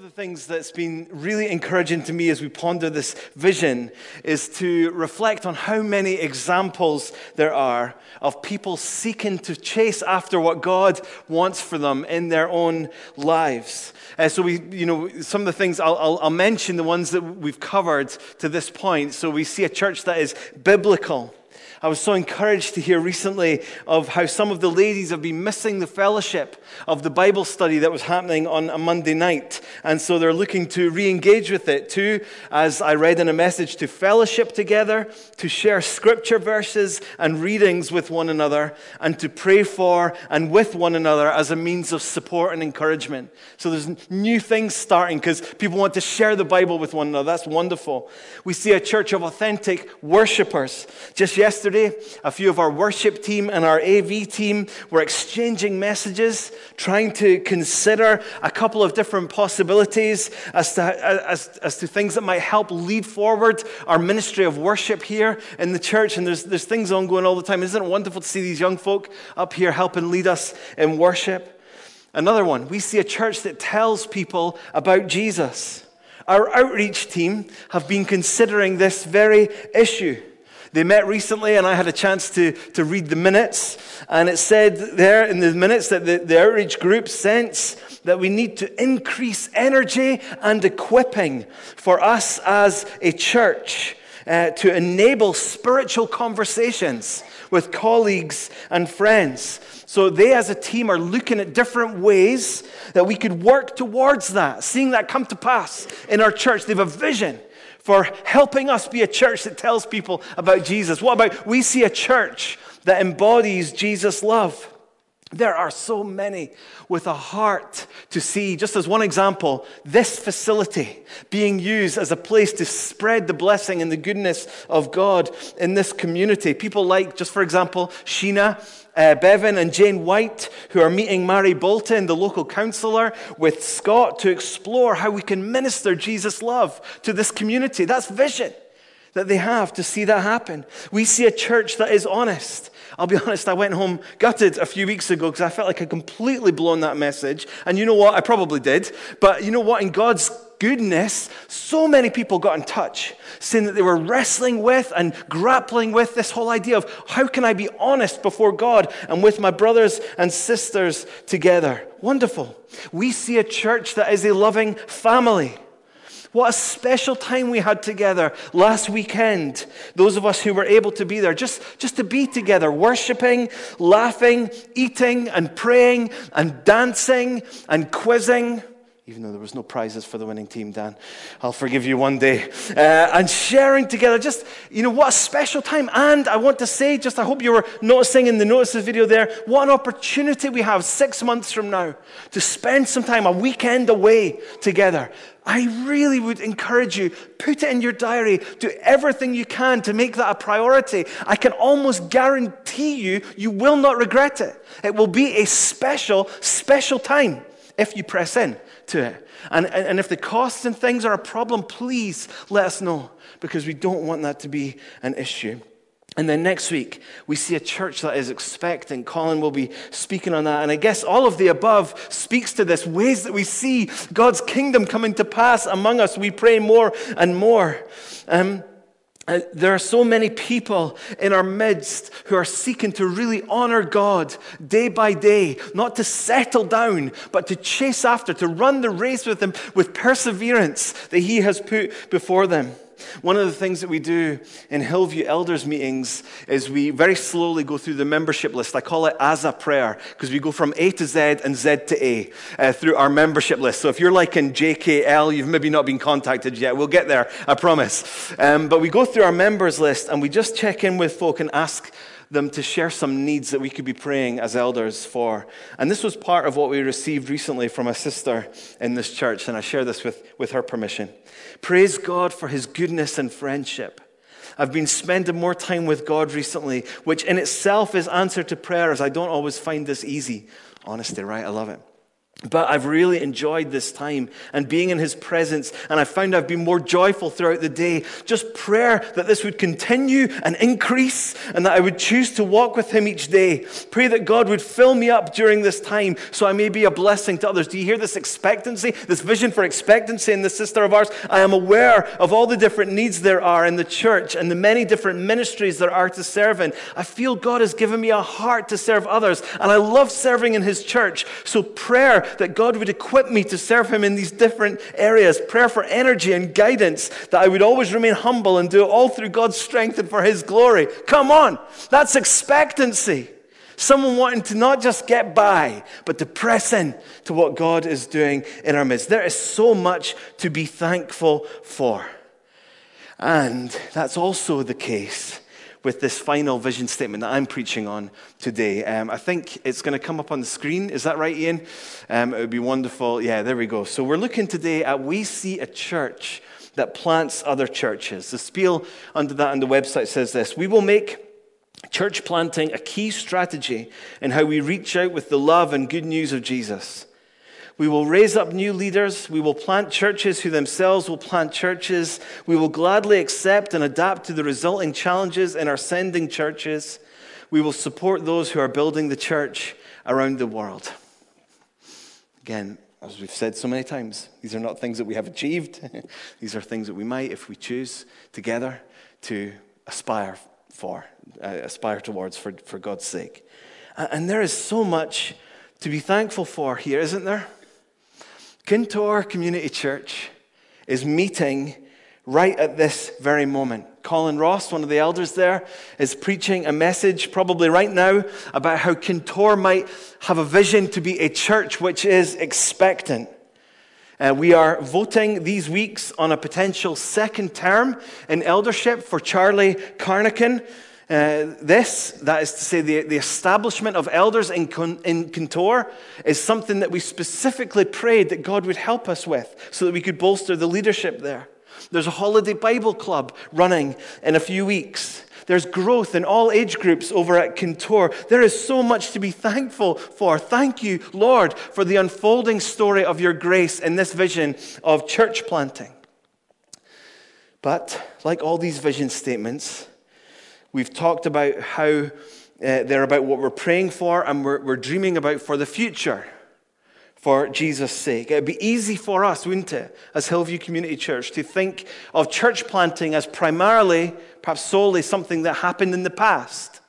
of the things that's been really encouraging to me as we ponder this vision is to reflect on how many examples there are of people seeking to chase after what God wants for them in their own lives. So we, you know, some of the things I'll, I'll, I'll mention the ones that we've covered to this point. So we see a church that is biblical. I was so encouraged to hear recently of how some of the ladies have been missing the fellowship of the Bible study that was happening on a Monday night. And so they're looking to re engage with it too, as I read in a message, to fellowship together, to share scripture verses and readings with one another, and to pray for and with one another as a means of support and encouragement. So there's new things starting because people want to share the Bible with one another. That's wonderful. We see a church of authentic worshipers. Just yesterday, yesterday, a few of our worship team and our AV team were exchanging messages, trying to consider a couple of different possibilities as to, as, as to things that might help lead forward our ministry of worship here in the church. And there's, there's things ongoing all the time. Isn't it wonderful to see these young folk up here helping lead us in worship? Another one, we see a church that tells people about Jesus. Our outreach team have been considering this very issue. They met recently, and I had a chance to, to read the minutes. And it said there in the minutes that the, the outreach group sense that we need to increase energy and equipping for us as a church uh, to enable spiritual conversations with colleagues and friends. So they, as a team, are looking at different ways that we could work towards that, seeing that come to pass in our church. They have a vision for helping us be a church that tells people about Jesus. What about we see a church that embodies Jesus' love? There are so many with a heart to see, just as one example, this facility being used as a place to spread the blessing and the goodness of God in this community. People like, just for example, Sheena uh, Bevan and Jane White, who are meeting Mary Bolton, the local councillor, with Scott to explore how we can minister Jesus' love to this community. That's vision that they have to see that happen. We see a church that is honest. I'll be honest, I went home gutted a few weeks ago because I felt like I'd completely blown that message. And you know what? I probably did. But you know what? In God's goodness, so many people got in touch saying that they were wrestling with and grappling with this whole idea of how can I be honest before God and with my brothers and sisters together. Wonderful. We see a church that is a loving family. What a special time we had together last weekend. Those of us who were able to be there, just, just to be together, worshiping, laughing, eating, and praying, and dancing, and quizzing even though there was no prizes for the winning team, Dan. I'll forgive you one day. Uh, and sharing together, just, you know, what a special time. And I want to say, just I hope you were noticing in the notices video there, what an opportunity we have six months from now to spend some time, a weekend away together. I really would encourage you, put it in your diary, do everything you can to make that a priority. I can almost guarantee you, you will not regret it. It will be a special, special time if you press in to it. And, and if the costs and things are a problem, please let us know because we don't want that to be an issue. And then next week, we see a church that is expecting. Colin will be speaking on that. And I guess all of the above speaks to this ways that we see God's kingdom coming to pass among us. We pray more and more. Um, uh, there are so many people in our midst who are seeking to really honor God day by day, not to settle down, but to chase after, to run the race with Him with perseverance that He has put before them. One of the things that we do in Hillview elders meetings is we very slowly go through the membership list. I call it as a prayer because we go from A to Z and Z to A uh, through our membership list. So if you're like in JKL, you've maybe not been contacted yet. We'll get there, I promise. Um, but we go through our members list and we just check in with folk and ask them to share some needs that we could be praying as elders for. And this was part of what we received recently from a sister in this church, and I share this with, with her permission. Praise God for his goodness and friendship. I've been spending more time with God recently, which in itself is answer to prayer, as I don't always find this easy. Honesty, right? I love it. But I've really enjoyed this time and being in his presence, and I found I've been more joyful throughout the day. Just prayer that this would continue and increase, and that I would choose to walk with him each day. Pray that God would fill me up during this time so I may be a blessing to others. Do you hear this expectancy, this vision for expectancy in this sister of ours? I am aware of all the different needs there are in the church and the many different ministries there are to serve in. I feel God has given me a heart to serve others, and I love serving in his church. So, prayer that God would equip me to serve Him in these different areas. Prayer for energy and guidance, that I would always remain humble and do it all through God's strength and for His glory. Come on, that's expectancy. Someone wanting to not just get by, but to press in to what God is doing in our midst. There is so much to be thankful for. And that's also the case with this final vision statement that I'm preaching on today. Um, I think it's going to come up on the screen. Is that right, Ian? Um, it would be wonderful. Yeah, there we go. So we're looking today at We See a Church that plants other churches. The spiel under that on the website says this We will make church planting a key strategy in how we reach out with the love and good news of Jesus. We will raise up new leaders. We will plant churches who themselves will plant churches. We will gladly accept and adapt to the resulting challenges in our sending churches. We will support those who are building the church around the world. Again, as we've said so many times, these are not things that we have achieved. these are things that we might, if we choose together, to aspire for, uh, aspire towards for, for God's sake. And there is so much to be thankful for here, isn't there? Kintore Community Church is meeting right at this very moment. Colin Ross, one of the elders there, is preaching a message probably right now about how Kintore might have a vision to be a church which is expectant. Uh, we are voting these weeks on a potential second term in eldership for Charlie Carnican. Uh, this, that is to say, the, the establishment of elders in, in Kintore, is something that we specifically prayed that God would help us with so that we could bolster the leadership there. There's a holiday Bible club running in a few weeks. There's growth in all age groups over at Kintore. There is so much to be thankful for. Thank you, Lord, for the unfolding story of your grace in this vision of church planting. But, like all these vision statements, We've talked about how uh, they're about what we're praying for and we're, we're dreaming about for the future for Jesus' sake. It'd be easy for us, wouldn't it, as Hillview Community Church, to think of church planting as primarily, perhaps solely, something that happened in the past.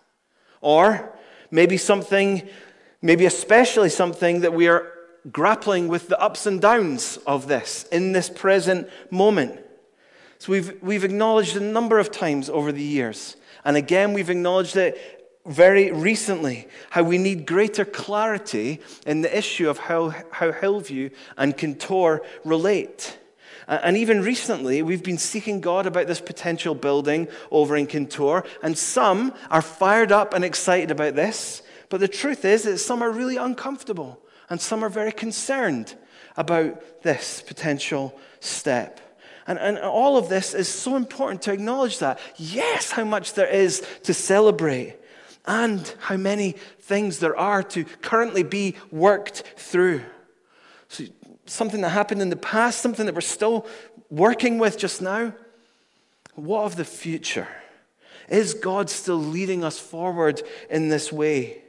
Or maybe something, maybe especially something that we are grappling with the ups and downs of this in this present moment. So we've, we've acknowledged a number of times over the years and again, we've acknowledged it very recently how we need greater clarity in the issue of how, how Hillview and Kintore relate. And even recently, we've been seeking God about this potential building over in Kintore, and some are fired up and excited about this. But the truth is that some are really uncomfortable, and some are very concerned about this potential step. And, and all of this is so important to acknowledge that. Yes, how much there is to celebrate, and how many things there are to currently be worked through. So, something that happened in the past, something that we're still working with just now. What of the future? Is God still leading us forward in this way?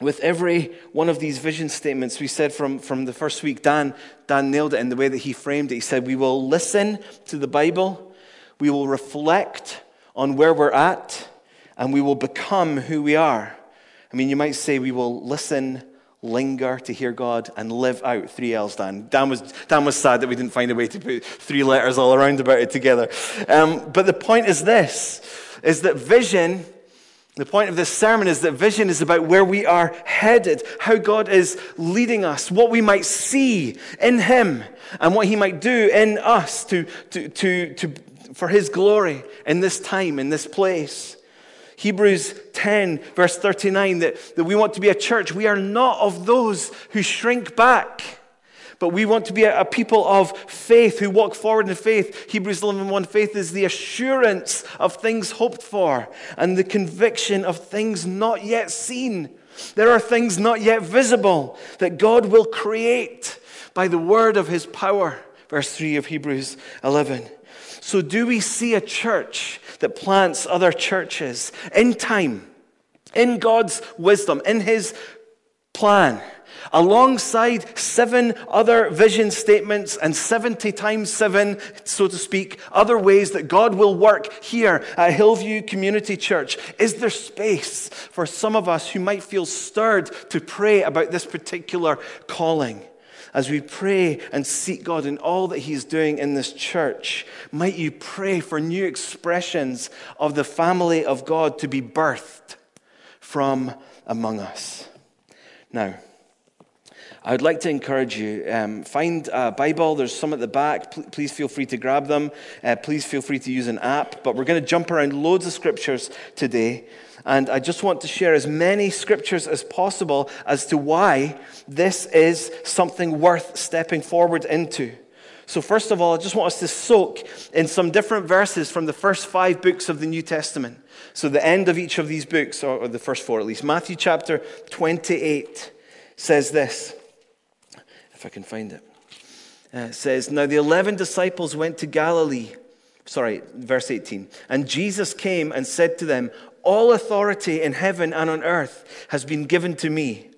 With every one of these vision statements, we said from, from the first week, Dan, Dan nailed it in the way that he framed it. He said, We will listen to the Bible, we will reflect on where we're at, and we will become who we are. I mean, you might say we will listen, linger to hear God, and live out. Three L's, Dan. Dan was, Dan was sad that we didn't find a way to put three letters all around about it together. Um, but the point is this, is that vision the point of this sermon is that vision is about where we are headed, how God is leading us, what we might see in Him, and what He might do in us to, to, to, to, for His glory in this time, in this place. Hebrews 10, verse 39, that, that we want to be a church. We are not of those who shrink back but we want to be a, people of faith who walk forward in faith. Hebrews 11:1 faith is the assurance of things hoped for and the conviction of things not yet seen. There are things not yet visible that God will create by the word of his power. Verse 3 of Hebrews 11. So, do we see a church that plants other churches in time, in God's wisdom, in his plan? Alongside seven other vision statements and 70 times seven, so to speak, other ways that God will work here at Hillview Community Church, is there space for some of us who might feel stirred to pray about this particular calling? As we pray and seek God in all that He's doing in this church, might you pray for new expressions of the family of God to be birthed from among us. Now, I would like to encourage you um, find a Bible. There's some at the back. P- please feel free to grab them. Uh, please feel free to use an app. But we're going to jump around loads of scriptures today. And I just want to share as many scriptures as possible as to why this is something worth stepping forward into. So, first of all, I just want us to soak in some different verses from the first five books of the New Testament. So, the end of each of these books, or the first four at least, Matthew chapter 28 says this I can find it. Uh, it says, Now the 11 disciples went to Galilee. Sorry, verse 18. And Jesus came and said to them, All authority in heaven and on earth has been given to me.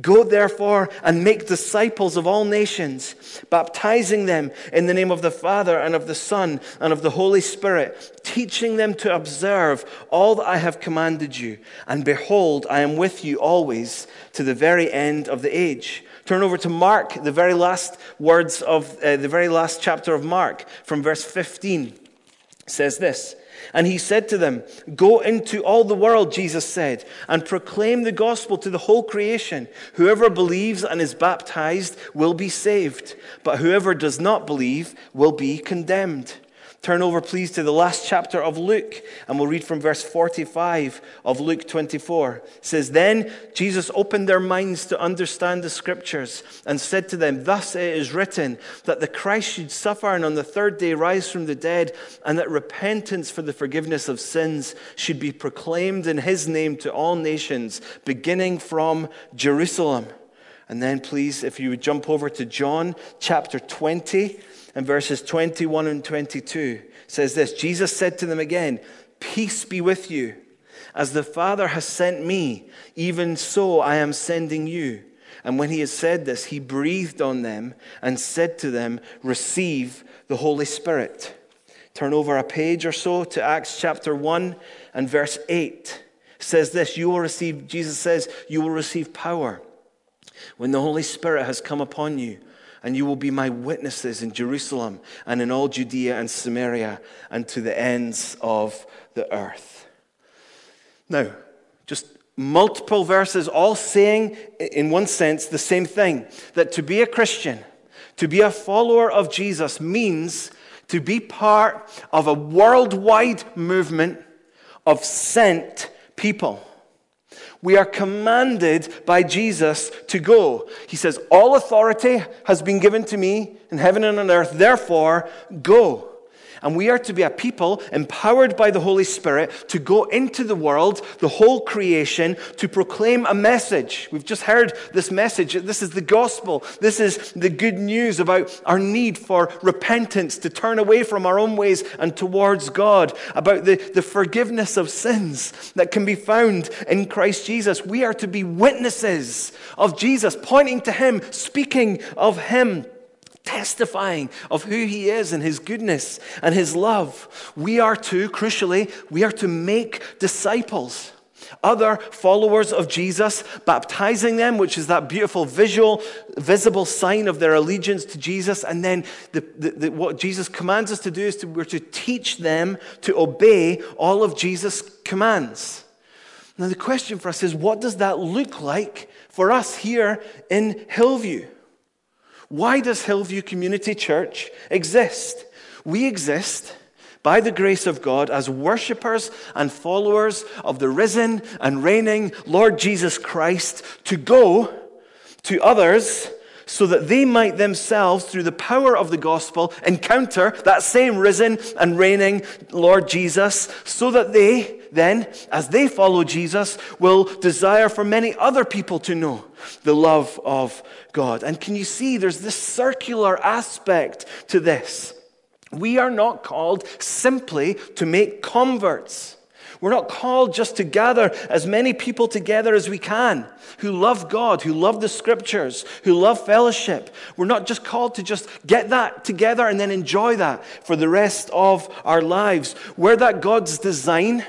Go therefore and make disciples of all nations, baptizing them in the name of the Father and of the Son and of the Holy Spirit, teaching them to observe all that I have commanded you. And behold, I am with you always to the very end of the age. Turn over to Mark, the very last words of uh, the very last chapter of Mark, from verse 15. Says this. And he said to them, Go into all the world, Jesus said, and proclaim the gospel to the whole creation. Whoever believes and is baptized will be saved, but whoever does not believe will be condemned. Turn over, please, to the last chapter of Luke, and we'll read from verse 45 of Luke 24. It says, Then Jesus opened their minds to understand the scriptures and said to them, Thus it is written that the Christ should suffer and on the third day rise from the dead, and that repentance for the forgiveness of sins should be proclaimed in his name to all nations, beginning from Jerusalem. And then, please, if you would jump over to John chapter 20 and verses 21 and 22 says this Jesus said to them again, Peace be with you. As the Father has sent me, even so I am sending you. And when he had said this, he breathed on them and said to them, Receive the Holy Spirit. Turn over a page or so to Acts chapter 1 and verse 8 says this You will receive, Jesus says, you will receive power when the Holy Spirit has come upon you and you will be my witnesses in Jerusalem and in all Judea and Samaria and to the ends of the earth. Now, just multiple verses, all saying, in one sense, the same thing that to be a Christian, to be a follower of Jesus, means to be part of a worldwide movement of sent people. We are commanded by Jesus to go. He says, All authority has been given to me in heaven and on earth, therefore, go. And we are to be a people empowered by the Holy Spirit to go into the world, the whole creation, to proclaim a message. We've just heard this message. This is the gospel. This is the good news about our need for repentance, to turn away from our own ways and towards God, about the, the forgiveness of sins that can be found in Christ Jesus. We are to be witnesses of Jesus, pointing to Him, speaking of Him testifying of who he is and his goodness and his love. We are to, crucially, we are to make disciples. Other followers of Jesus, baptizing them, which is that beautiful visual, visible sign of their allegiance to Jesus. And then the, the, the, what Jesus commands us to do is to, we're to teach them to obey all of Jesus' commands. Now, the question for us is what does that look like for us here in Hillview? Why does Hillview Community Church exist? We exist by the grace of God as worshippers and followers of the risen and reigning Lord Jesus Christ to go to others so that they might themselves, through the power of the gospel, encounter that same risen and reigning Lord Jesus, so that they then, as they follow Jesus, will desire for many other people to know the love of God. And can you see there's this circular aspect to this? We are not called simply to make converts. We're not called just to gather as many people together as we can who love God, who love the scriptures, who love fellowship. We're not just called to just get that together and then enjoy that for the rest of our lives. Were that God's design,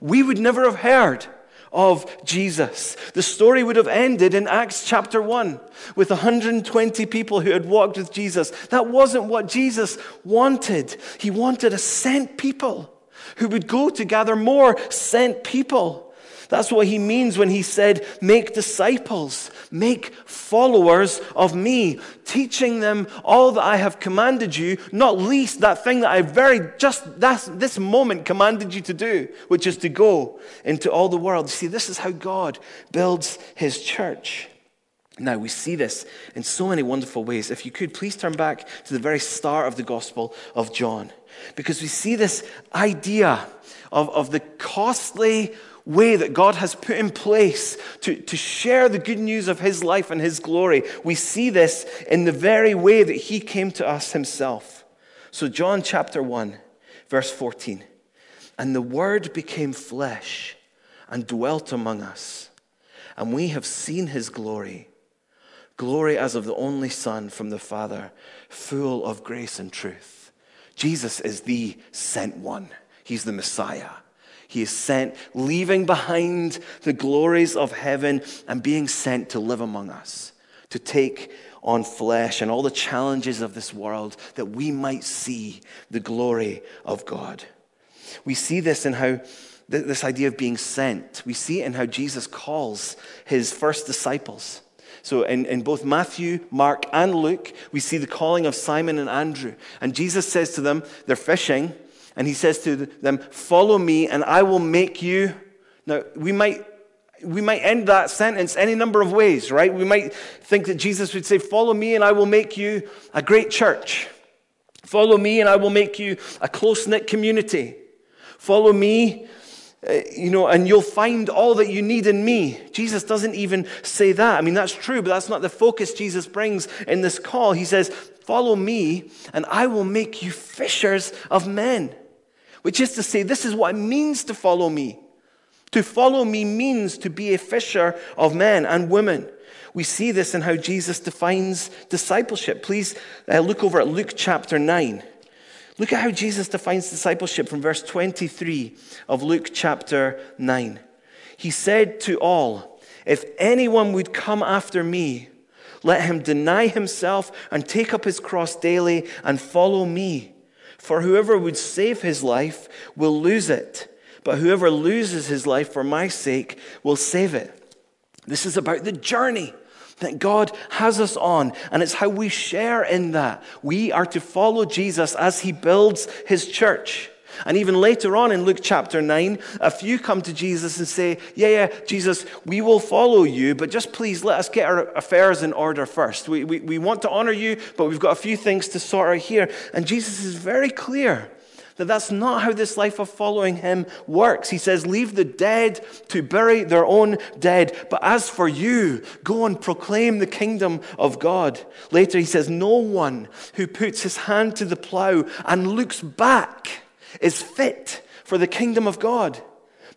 we would never have heard of Jesus. The story would have ended in Acts chapter 1 with 120 people who had walked with Jesus. That wasn't what Jesus wanted. He wanted a sent people who would go to gather more sent people. That's what he means when he said, Make disciples, make followers of me, teaching them all that I have commanded you, not least that thing that I very just this moment commanded you to do, which is to go into all the world. See, this is how God builds his church. Now, we see this in so many wonderful ways. If you could, please turn back to the very start of the Gospel of John. Because we see this idea of, of the costly way that God has put in place to, to share the good news of His life and His glory. We see this in the very way that He came to us Himself. So, John chapter 1, verse 14. And the Word became flesh and dwelt among us, and we have seen His glory. Glory as of the only Son from the Father, full of grace and truth. Jesus is the sent one, He's the Messiah. He is sent, leaving behind the glories of heaven and being sent to live among us, to take on flesh and all the challenges of this world that we might see the glory of God. We see this in how this idea of being sent, we see it in how Jesus calls his first disciples. So in, in both Matthew, Mark, and Luke, we see the calling of Simon and Andrew. And Jesus says to them, they're fishing, and he says to them, Follow me, and I will make you. Now, we might we might end that sentence any number of ways, right? We might think that Jesus would say, Follow me, and I will make you a great church. Follow me, and I will make you a close knit community. Follow me, uh, you know, and you'll find all that you need in me. Jesus doesn't even say that. I mean, that's true, but that's not the focus Jesus brings in this call. He says, Follow me, and I will make you fishers of men. Which is to say, this is what it means to follow me. To follow me means to be a fisher of men and women. We see this in how Jesus defines discipleship. Please uh, look over at Luke chapter 9. Look at how Jesus defines discipleship from verse 23 of Luke chapter 9. He said to all, If anyone would come after me, let him deny himself and take up his cross daily and follow me. For whoever would save his life will lose it, but whoever loses his life for my sake will save it. This is about the journey that God has us on, and it's how we share in that. We are to follow Jesus as he builds his church. And even later on in Luke chapter 9, a few come to Jesus and say, Yeah, yeah, Jesus, we will follow you, but just please let us get our affairs in order first. We, we, we want to honor you, but we've got a few things to sort out here. And Jesus is very clear that that's not how this life of following him works. He says, Leave the dead to bury their own dead. But as for you, go and proclaim the kingdom of God. Later, he says, No one who puts his hand to the plow and looks back is fit for the kingdom of God.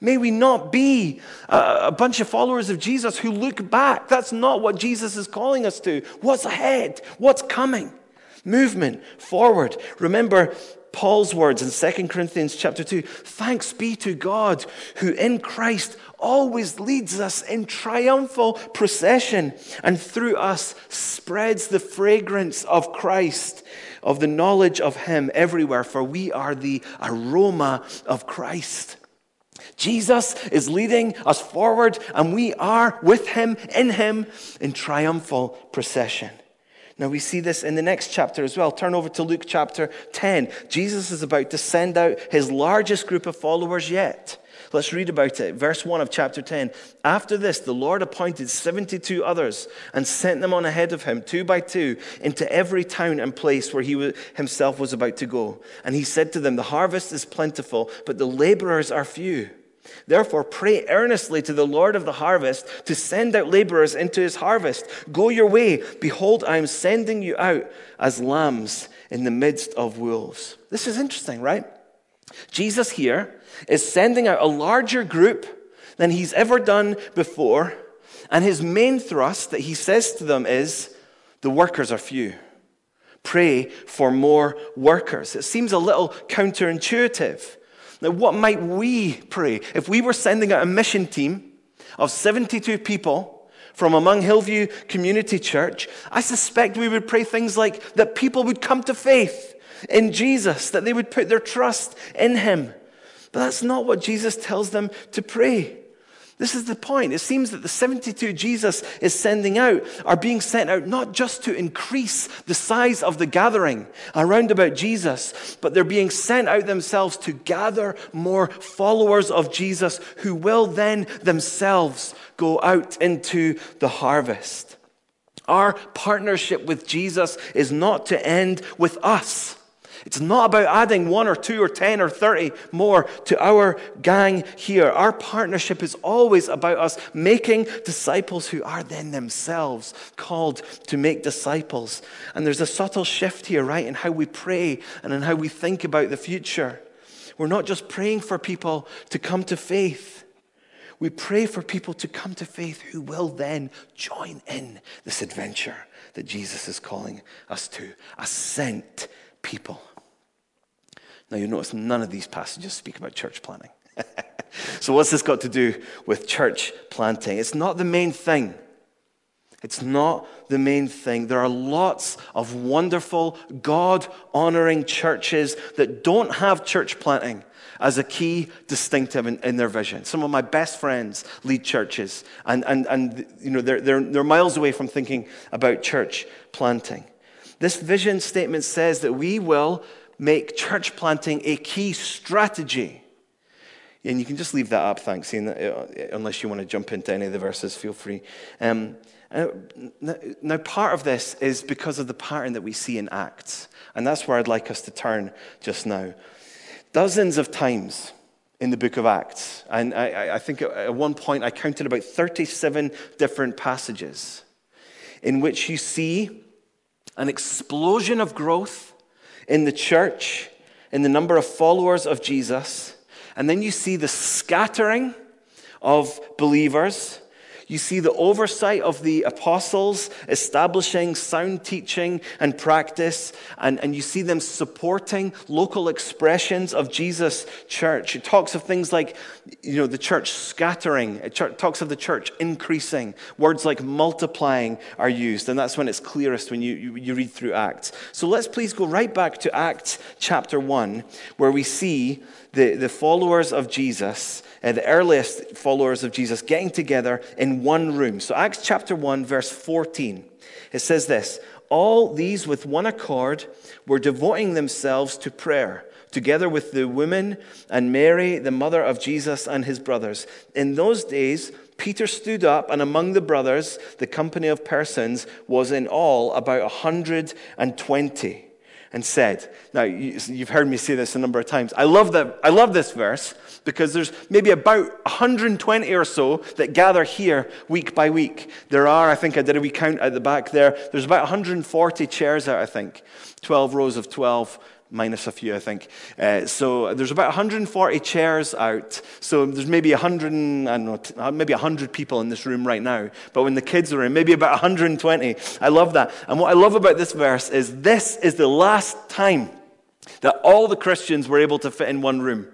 May we not be a, bunch of followers of Jesus who look back. That's not what Jesus is calling us to. What's ahead? What's coming? Movement forward. Remember, Paul's words in 2 Corinthians chapter 2 Thanks be to God who in Christ always leads us in triumphal procession and through us spreads the fragrance of Christ, of the knowledge of Him everywhere, for we are the aroma of Christ. Jesus is leading us forward, and we are with Him, in Him, in triumphal procession. Now, we see this in the next chapter as well. Turn over to Luke chapter 10. Jesus is about to send out his largest group of followers yet. Let's read about it. Verse 1 of chapter 10. After this, the Lord appointed 72 others and sent them on ahead of him, two by two, into every town and place where he himself was about to go. And he said to them, The harvest is plentiful, but the laborers are few. Therefore, pray earnestly to the Lord of the harvest to send out laborers into his harvest. Go your way. Behold, I am sending you out as lambs in the midst of wolves. This is interesting, right? Jesus here is sending out a larger group than he's ever done before. And his main thrust that he says to them is the workers are few. Pray for more workers. It seems a little counterintuitive. Now, what might we pray if we were sending out a mission team of 72 people from among Hillview Community Church? I suspect we would pray things like that people would come to faith in Jesus, that they would put their trust in Him. But that's not what Jesus tells them to pray. This is the point. It seems that the 72 Jesus is sending out are being sent out not just to increase the size of the gathering around about Jesus, but they're being sent out themselves to gather more followers of Jesus who will then themselves go out into the harvest. Our partnership with Jesus is not to end with us. It's not about adding one or two or 10 or 30 more to our gang here. Our partnership is always about us making disciples who are then themselves called to make disciples. And there's a subtle shift here, right, in how we pray and in how we think about the future. We're not just praying for people to come to faith. We pray for people to come to faith who will then join in this adventure that Jesus is calling us to. A people. Now, you'll notice none of these passages speak about church planting. so, what's this got to do with church planting? It's not the main thing. It's not the main thing. There are lots of wonderful, God honoring churches that don't have church planting as a key distinctive in, in, their vision. Some of my best friends lead churches, and, and, and you know, they're, they're, they're miles away from thinking about church planting. This vision statement says that we will make church planting a key strategy. And you can just leave that up, thanks, Ian, uh, unless you want to jump into any of the verses, feel free. Um, uh, now, part of this is because of the pattern that we see in Acts. And that's where I'd like us to turn just now. Dozens of times in the book of Acts, and I, I think at one point I counted about 37 different passages in which you see an explosion of growth in the church, in the number of followers of Jesus. And then you see the scattering of believers you see the oversight of the apostles establishing sound teaching and practice, and, and you see them supporting local expressions of Jesus' church. It talks of things like, you know, the church scattering, it talks of the church increasing. Words like multiplying are used, and that's when it's clearest when you, you, you read through Acts. So let's please go right back to Acts chapter 1, where we see the, the followers of Jesus uh, the earliest followers of Jesus getting together in one room. So, Acts chapter 1, verse 14, it says this All these with one accord were devoting themselves to prayer, together with the women and Mary, the mother of Jesus, and his brothers. In those days, Peter stood up, and among the brothers, the company of persons was in all about 120 and said, Now, you've heard me say this a number of times. I love, that, I love this verse because there's maybe about 120 or so that gather here week by week. There are, I think I did a wee count at the back there, there's about 140 chairs out, I think. 12 rows of 12 minus a few, I think. Uh, so there's about 140 chairs out. So there's maybe 100, I don't know, uh, maybe 100 people in this room right now. But when the kids are in, maybe about 120. I love that. And what I love about this verse is this is the last time that all the Christians were able to fit in one room.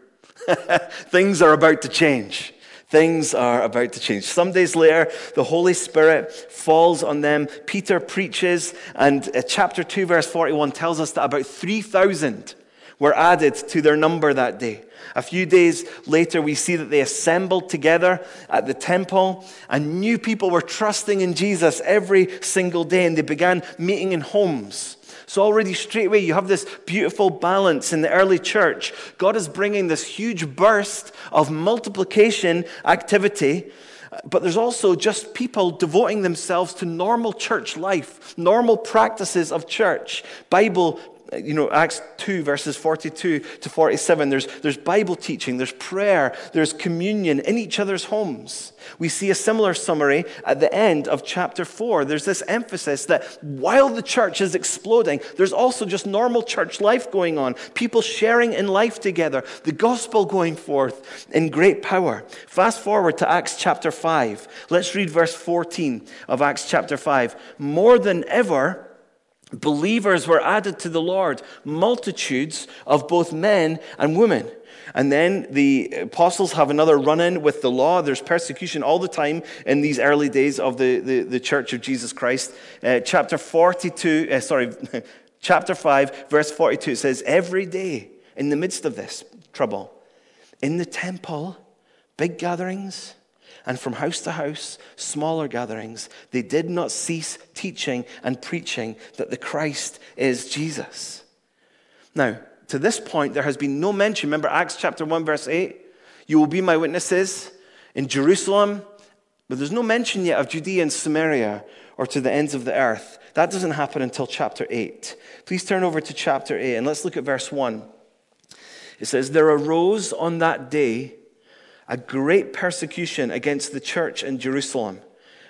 Things are about to change. Things are about to change. Some days later, the Holy Spirit falls on them. Peter preaches, and uh, chapter 2, verse 41 tells us that about 3,000 were added to their number that day. A few days later, we see that they assembled together at the temple, and new people were trusting in Jesus every single day, and they began meeting in homes so, already straight away, you have this beautiful balance in the early church. God is bringing this huge burst of multiplication activity, but there's also just people devoting themselves to normal church life, normal practices of church, Bible you know, Acts 2, verses 42 to 47, there's, there's Bible teaching, there's prayer, there's communion in each other's homes. We see a similar summary at the end of chapter 4. There's this emphasis that while the church is exploding, there's also just normal church life going on, people sharing in life together, the gospel going forth in great power. Fast forward to Acts chapter 5. Let's read verse 14 of Acts chapter 5. More than ever, believers were added to the Lord, multitudes of both men and women. And then the apostles have another run in with the law. There's persecution all the time in these early days of the, the, the church of Jesus Christ. Uh, chapter 42, uh, sorry, chapter 5, verse 42, it says, Every day in the midst of this trouble, in the temple, big gatherings, and from house to house, smaller gatherings, they did not cease teaching and preaching that the Christ is Jesus. Now, to this point, there has been no mention. Remember Acts chapter 1, verse 8? You will be my witnesses in Jerusalem, but there's no mention yet of Judea and Samaria or to the ends of the earth. That doesn't happen until chapter 8. Please turn over to chapter 8 and let's look at verse 1. It says, There arose on that day a great persecution against the church in Jerusalem,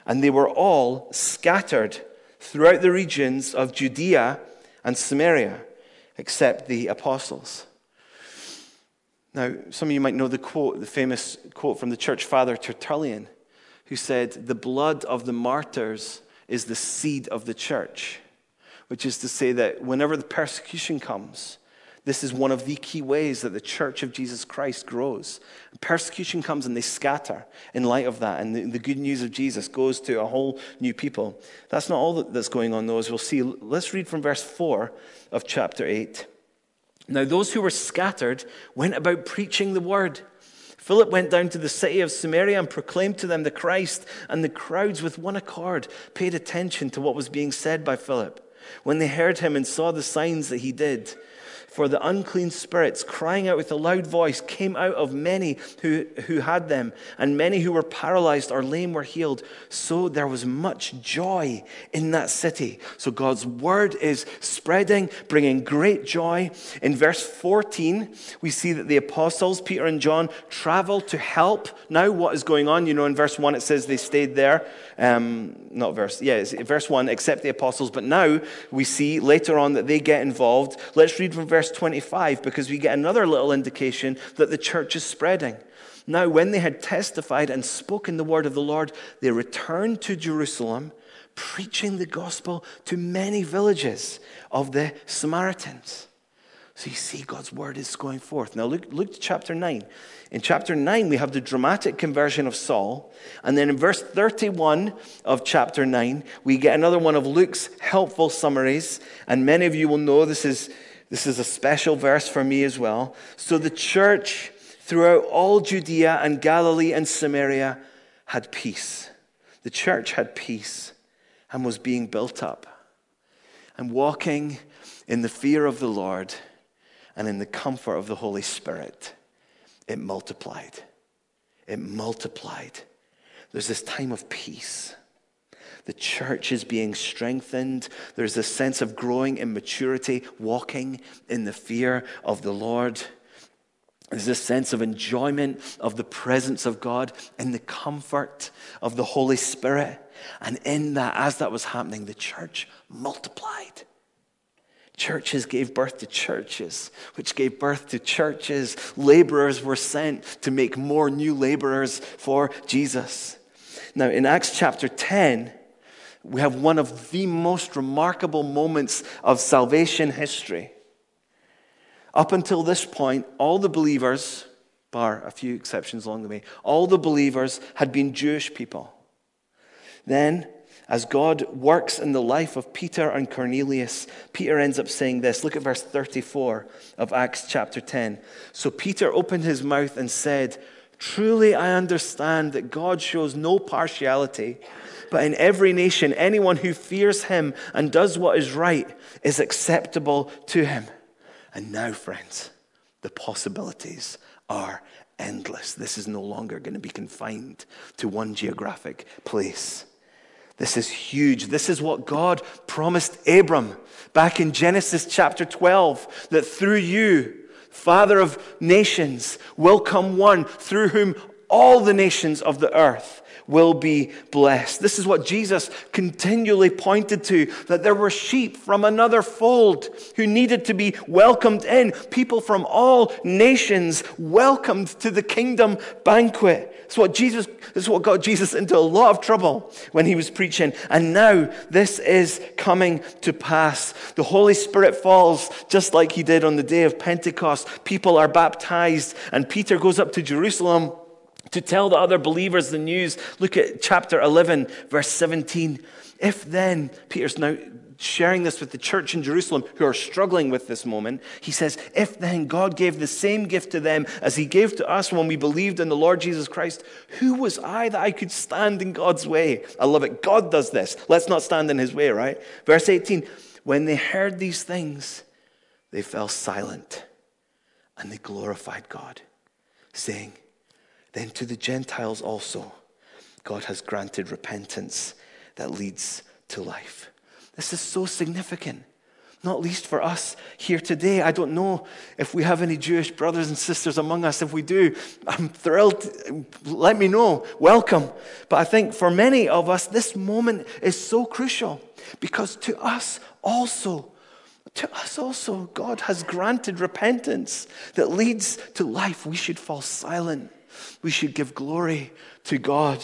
and they were all scattered throughout the regions of Judea and Samaria, except the apostles. Now, some of you might know the quote, the famous quote from the church father Tertullian, who said, The blood of the martyrs is the seed of the church, which is to say that whenever the persecution comes, this is one of the key ways that the church of Jesus Christ grows. Persecution comes and they scatter in light of that, and the, the good news of Jesus goes to a whole new people. That's not all that's going on, though, as we'll see. Let's read from verse 4 of chapter 8. Now, those who were scattered went about preaching the word. Philip went down to the city of Samaria and proclaimed to them the Christ, and the crowds with one accord paid attention to what was being said by Philip. When they heard him and saw the signs that he did, for the unclean spirits, crying out with a loud voice, came out of many who, who had them, and many who were paralyzed or lame were healed. So there was much joy in that city. So God's word is spreading, bringing great joy. In verse 14, we see that the apostles, Peter and John, travel to help. Now, what is going on? You know, in verse 1, it says they stayed there. Um, not verse, yeah, verse 1, except the apostles. But now we see later on that they get involved. Let's read from verse verse 25 because we get another little indication that the church is spreading. Now, when they had testified and spoken the word of the Lord, they returned to Jerusalem, preaching the gospel to many villages of the Samaritans. So you see, God's word is going forth. Now, look, look to chapter 9. In chapter 9, we have the dramatic conversion of Saul. And then in verse 31 of chapter 9, we get another one of Luke's helpful summaries. And many of you will know this is this is a special verse for me as well. So the church throughout all Judea and Galilee and Samaria had peace. The church had peace and was being built up and walking in the fear of the Lord and in the comfort of the Holy Spirit. It multiplied. It multiplied. There's this time of peace. The church is being strengthened. There's a sense of growing in maturity, walking in the fear of the Lord. There's this sense of enjoyment of the presence of God and the comfort of the Holy Spirit. And in that, as that was happening, the church multiplied. Churches gave birth to churches, which gave birth to churches. Laborers were sent to make more new laborers for Jesus. Now, in Acts chapter 10, we have one of the most remarkable moments of salvation history. Up until this point, all the believers, bar a few exceptions along the way, all the believers had been Jewish people. Then, as God works in the life of Peter and Cornelius, Peter ends up saying this. Look at verse 34 of Acts chapter 10. So Peter opened his mouth and said, Truly I understand that God shows no partiality but in every nation, anyone who fears him and does what is right is acceptable to him. And now, friends, the possibilities are endless. This is no longer going to be confined to one geographic place. This is huge. This is what God promised Abram back in Genesis chapter 12 that through you, Father of nations, will come one through whom all the nations of the earth will be blessed. This is what Jesus continually pointed to that there were sheep from another fold who needed to be welcomed in, people from all nations welcomed to the kingdom banquet. It's what Jesus, is what got Jesus into a lot of trouble when he was preaching. And now this is coming to pass. The Holy Spirit falls just like he did on the day of Pentecost. People are baptized, and Peter goes up to Jerusalem to tell the other believers the news. Look at chapter 11, verse 17. If then, Peter's now sharing this with the church in Jerusalem who are struggling with this moment. He says, If then God gave the same gift to them as he gave to us when we believed in the Lord Jesus Christ, who was I that I could stand in God's way? I love it. God does this. Let's not stand in his way, right? Verse 18 When they heard these things, they fell silent and they glorified God, saying, then to the Gentiles also, God has granted repentance that leads to life. This is so significant, not least for us here today. I don't know if we have any Jewish brothers and sisters among us. If we do, I'm thrilled. Let me know. Welcome. But I think for many of us, this moment is so crucial because to us also, to us also, God has granted repentance that leads to life. We should fall silent we should give glory to God.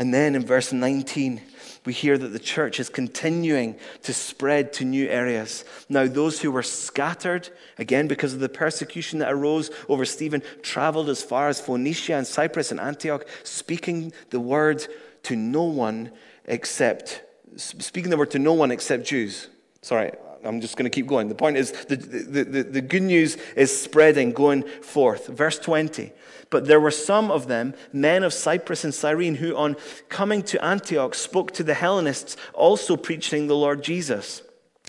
And then in verse 19, we hear that the church is continuing to spread to new areas. Now, those who were scattered, again, because of the persecution that arose over Stephen, traveled as far as Phoenicia and Cyprus and Antioch, speaking the word to no one except, speaking the word to no one except Jews. Sorry, I'm just going to keep going. The point is, the, the, the, the good news is spreading, going forth. Verse 20. But there were some of them, men of Cyprus and Cyrene, who on coming to Antioch spoke to the Hellenists, also preaching the Lord Jesus.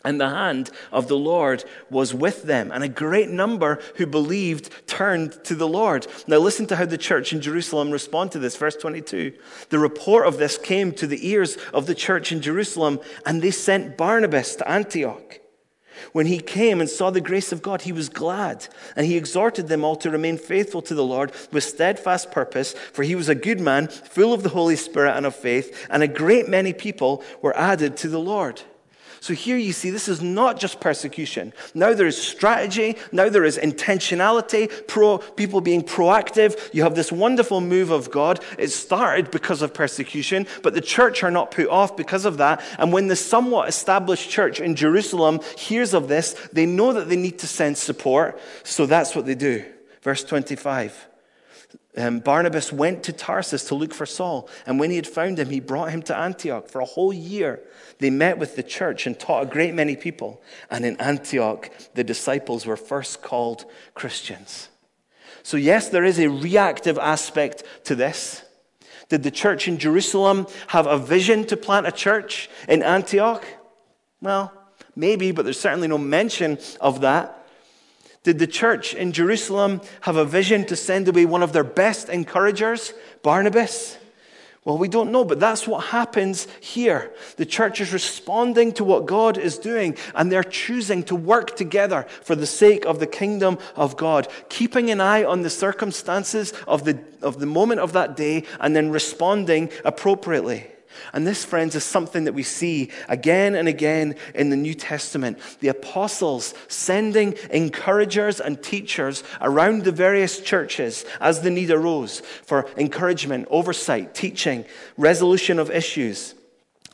And the hand of the Lord was with them, and a great number who believed turned to the Lord. Now, listen to how the church in Jerusalem responded to this. Verse 22. The report of this came to the ears of the church in Jerusalem, and they sent Barnabas to Antioch. When he came and saw the grace of God, he was glad, and he exhorted them all to remain faithful to the Lord with steadfast purpose, for he was a good man, full of the Holy Spirit and of faith, and a great many people were added to the Lord. So here you see, this is not just persecution. Now there is strategy. Now there is intentionality, pro, people being proactive. You have this wonderful move of God. It started because of persecution, but the church are not put off because of that. And when the somewhat established church in Jerusalem hears of this, they know that they need to send support. So that's what they do. Verse 25. Um, Barnabas went to Tarsus to look for Saul, and when he had found him, he brought him to Antioch for a whole year. They met with the church and taught a great many people. And in Antioch, the disciples were first called Christians. So, yes, there is a reactive aspect to this. Did the church in Jerusalem have a vision to plant a church in Antioch? Well, maybe, but there's certainly no mention of that. Did the church in Jerusalem have a vision to send away one of their best encouragers, Barnabas? Well, we don't know, but that's what happens here. The church is responding to what God is doing, and they're choosing to work together for the sake of the kingdom of God, keeping an eye on the circumstances of the, of the moment of that day, and then responding appropriately. And this, friends, is something that we see again and again in the New Testament. The apostles sending encouragers and teachers around the various churches as the need arose for encouragement, oversight, teaching, resolution of issues.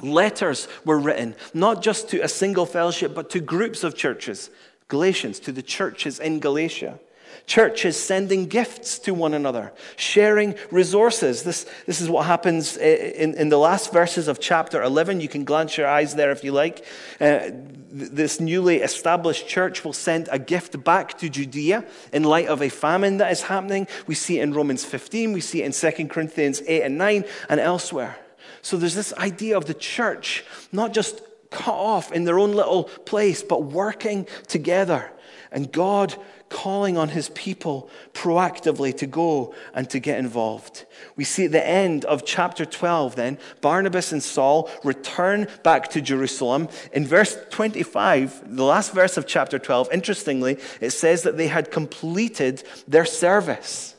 Letters were written, not just to a single fellowship, but to groups of churches. Galatians, to the churches in Galatia. Churches sending gifts to one another, sharing resources. This, this is what happens in, in the last verses of chapter 11. You can glance your eyes there if you like. Uh, this newly established church will send a gift back to Judea in light of a famine that is happening. We see it in Romans 15, we see it in 2 Corinthians 8 and 9, and elsewhere. So there's this idea of the church not just cut off in their own little place, but working together. And God calling on his people proactively to go and to get involved. We see at the end of chapter 12, then, Barnabas and Saul return back to Jerusalem. In verse 25, the last verse of chapter 12, interestingly, it says that they had completed their service.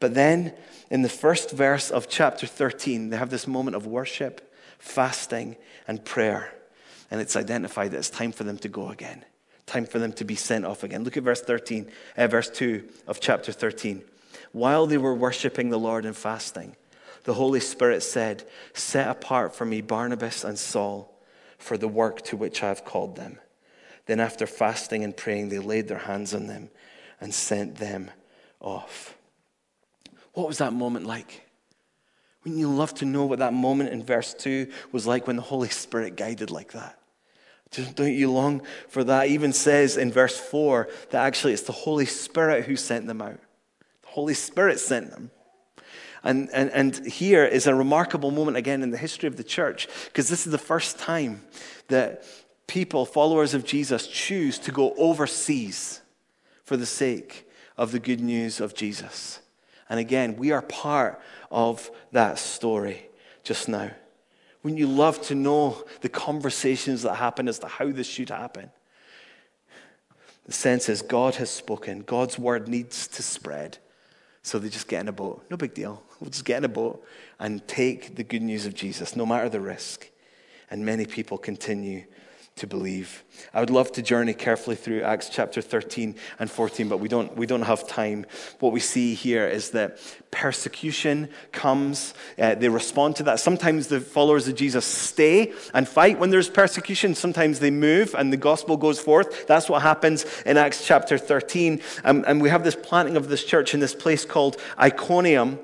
But then, in the first verse of chapter 13, they have this moment of worship, fasting, and prayer. And it's identified that it's time for them to go again time for them to be sent off again. Look at verse 13, uh, verse 2 of chapter 13. While they were worshiping the Lord and fasting, the Holy Spirit said, Set apart for me Barnabas and Saul for the work to which I have called them. Then, after fasting and praying, they laid their hands on them and sent them off. What was that moment like? Wouldn't you love to know what that moment in verse 2 was like when the Holy Spirit guided like that? Don't you long for that? Even says in verse 4 that actually it's the Holy Spirit who sent them out. The Holy Spirit sent them. And, and, and here is a remarkable moment again in the history of the church, because this is the first time that people, followers of Jesus, choose to go overseas for the sake of the good news of Jesus. And again, we are part of that story just now. Wouldn't you love to know the conversations that happen as to how this should happen? The sense is God has spoken, God's word needs to spread. So they just get in a boat. No big deal. We'll just get in a boat and take the good news of Jesus, no matter the risk. And many people continue to believe. I would love to journey carefully through Acts chapter 13 and 14, but we don't, we don't have time. What we see here is that persecution comes, uh, they respond to that. Sometimes the followers of Jesus stay and fight when there's persecution. Sometimes they move and the gospel goes forth. That's what happens in Acts chapter 13. Um, and we have this planting of this church in this place called Iconium.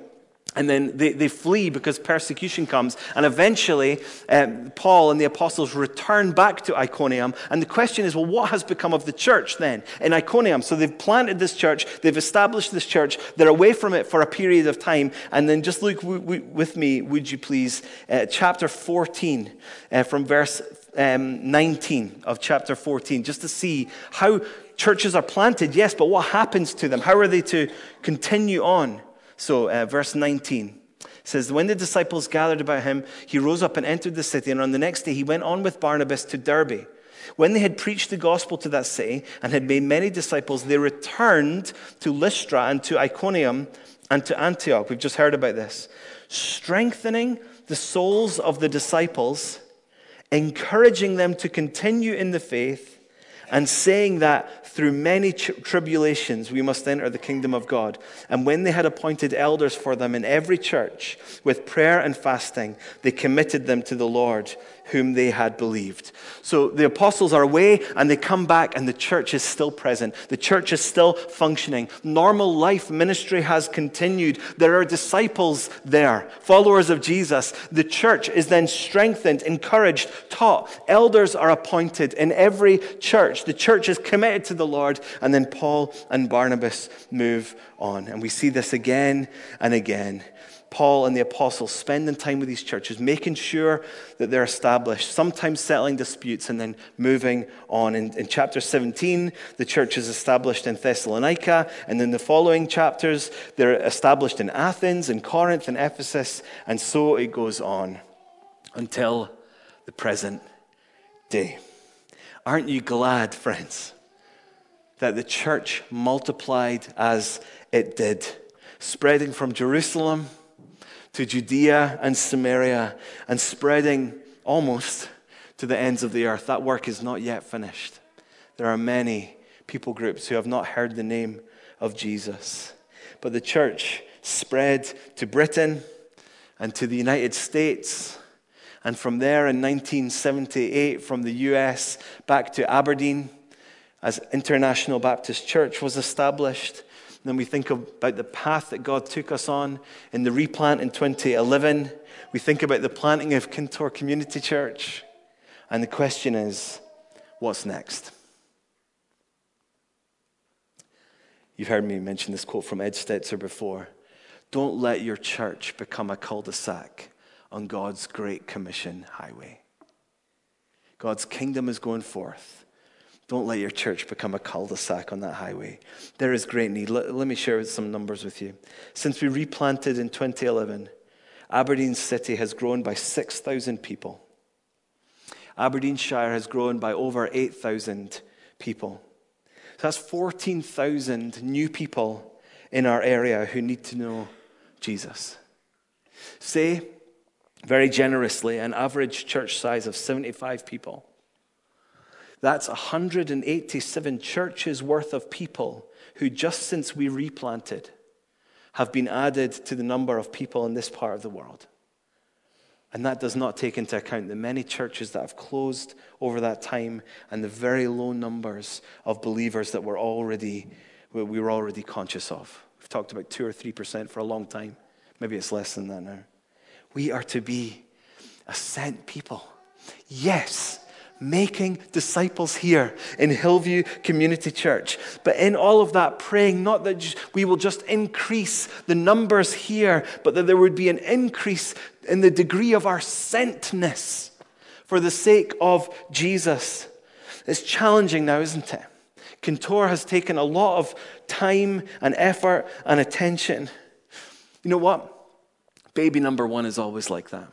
And then they, they flee because persecution comes. And eventually, um, Paul and the apostles return back to Iconium. And the question is, well, what has become of the church then in Iconium? So they've planted this church, they've established this church, they're away from it for a period of time. And then just look w- w- with me, would you please, uh, chapter 14, uh, from verse um, 19 of chapter 14, just to see how churches are planted, yes, but what happens to them? How are they to continue on? So, uh, verse 19 says, When the disciples gathered about him, he rose up and entered the city, and on the next day he went on with Barnabas to Derbe. When they had preached the gospel to that city and had made many disciples, they returned to Lystra and to Iconium and to Antioch. We've just heard about this. Strengthening the souls of the disciples, encouraging them to continue in the faith, and saying that through many tribulations we must enter the kingdom of God. And when they had appointed elders for them in every church with prayer and fasting, they committed them to the Lord whom they had believed. So the apostles are away and they come back, and the church is still present. The church is still functioning. Normal life ministry has continued. There are disciples there, followers of Jesus. The church is then strengthened, encouraged, taught. Elders are appointed in every church. The church is committed to the Lord, and then Paul and Barnabas move on. And we see this again and again. Paul and the apostles spending time with these churches, making sure that they're established, sometimes settling disputes and then moving on. In, in, chapter 17, the church is established in Thessalonica, and in the following chapters, they're established in Athens, in Corinth, and Ephesus, and so it goes on until the present day. Aren't you glad, friends, that the church multiplied as it did, spreading from Jerusalem? to Judea and Samaria and spreading almost to the ends of the earth. That work is not yet finished. There are many people groups who have not heard the name of Jesus. But the church spread to Britain and to the United States. And from there in 1978, from the US back to Aberdeen, as International Baptist Church was established. Then we think about the path that God took us on in the replant in 2011. We think about the planting of Kintore Community Church. And the question is, what's next? You've heard me mention this quote from Ed Stetzer before. Don't let your church become a cul de sac on God's Great Commission highway. God's kingdom is going forth. Don't let your church become a cul de sac on that highway. There is great need. Let, let me share some numbers with you. Since we replanted in 2011, Aberdeen City has grown by 6,000 people. Aberdeenshire has grown by over 8,000 people. So that's 14,000 new people in our area who need to know Jesus. Say, very generously, an average church size of 75 people. That's 187 churches worth of people who, just since we replanted, have been added to the number of people in this part of the world. And that does not take into account the many churches that have closed over that time and the very low numbers of believers that we're already, we were already conscious of. We've talked about 2 or 3% for a long time. Maybe it's less than that now. We are to be a sent people. Yes, making disciples here in Hillview Community Church. But in all of that, praying not that we will just increase the numbers here, but that there would be an increase in the degree of our sentness for the sake of Jesus. It's challenging now, isn't it? Kintore has taken a lot of time and effort and attention. You know what? Baby number one is always like that.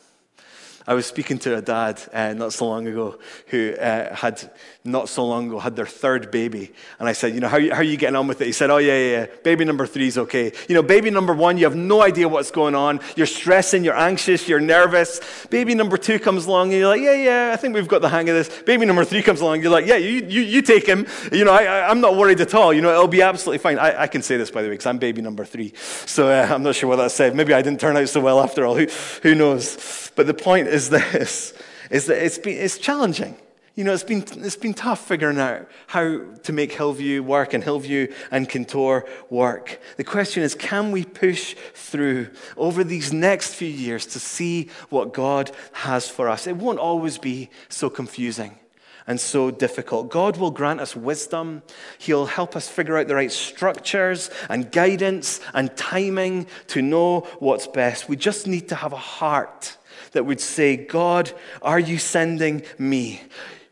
I was speaking to a dad uh, not so long ago who uh, had not so long ago had their third baby. And I said, You know, how, how are you getting on with it? He said, Oh, yeah, yeah, yeah. Baby number three is okay. You know, baby number one, you have no idea what's going on. You're stressing, you're anxious, you're nervous. Baby number two comes along and you're like, Yeah, yeah, I think we've got the hang of this. Baby number three comes along, you're like, Yeah, you, you, you take him. You know, I, am not worried at all. You know, it'll be absolutely fine. I, I can say this, by the way, because I'm baby number three. So uh, I'm not sure what that said. Maybe I didn't turn out so well after all. Who, who knows? But the point is this, is that it's, been, it's challenging. You know, it's been, it's been tough figuring out how to make Hillview work and Hillview and Kintore work. The question is can we push through over these next few years to see what God has for us? It won't always be so confusing and so difficult. God will grant us wisdom. He'll help us figure out the right structures and guidance and timing to know what's best. We just need to have a heart that would say, God, are you sending me?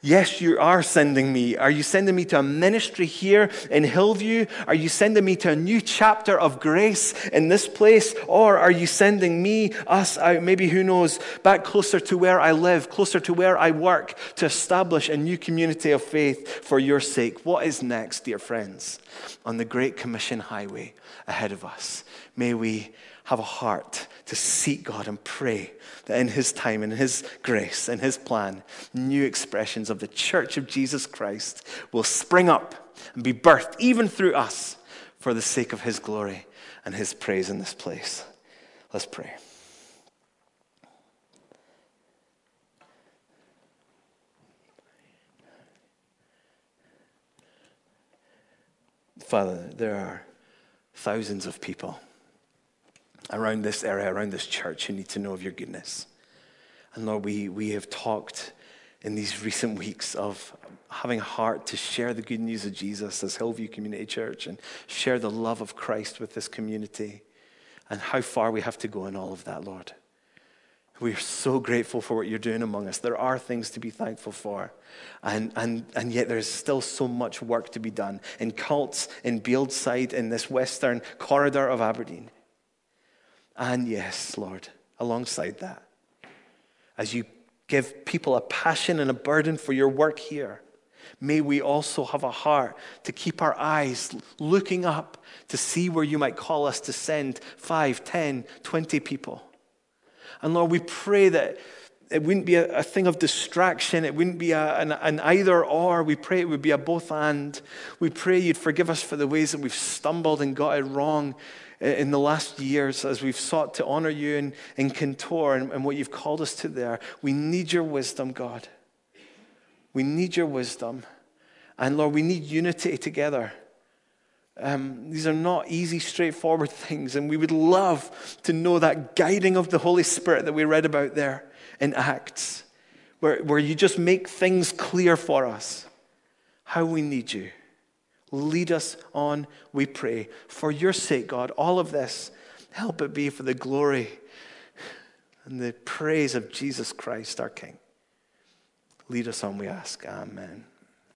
Yes, you are sending me. Are you sending me to a ministry here in Hillview? Are you sending me to a new chapter of grace in this place? Or are you sending me, us out, maybe who knows, back closer to where I live, closer to where I work, to establish a new community of faith for your sake? What is next, dear friends, on the Great Commission highway ahead of us? May we have a heart to seek God and pray that in His time, in His grace, in His plan, new expressions of the church of Jesus Christ will spring up and be birthed even through us for the sake of His glory and His praise in this place. Let's pray. Father, there are thousands of people around this area, around this church, who need to know of your goodness. And Lord, we, we have talked in these recent weeks of having a heart to share the good news of Jesus as Hillview Community Church and share the love of Christ with this community and how far we have to go in all of that, Lord. We are so grateful for what you're doing among us. There are things to be thankful for. And, and, and yet there's still so much work to be done in cults, in Bieldside, in this western corridor of Aberdeen. And yes, Lord, alongside that, as you give people a passion and a burden for your work here, may we also have a heart to keep our eyes looking up to see where you might call us to send 5, 10, 20 people. And Lord, we pray that it wouldn't be a, a thing of distraction. It wouldn't be a, an, an either or. We pray it would be a both and. We pray you'd forgive us for the ways that we've stumbled and got it wrong in the last years as we've sought to honor you in, in Kintore and, and what you've called us to there. We need your wisdom, God. We need your wisdom. And Lord, we need unity together. Um, these are not easy, straightforward things, and we would love to know that guiding of the Holy Spirit that we read about there in Acts, where, where you just make things clear for us how we need you. Lead us on, we pray. For your sake, God, all of this, help it be for the glory and the praise of Jesus Christ, our King. lead us on, we ask. Amen.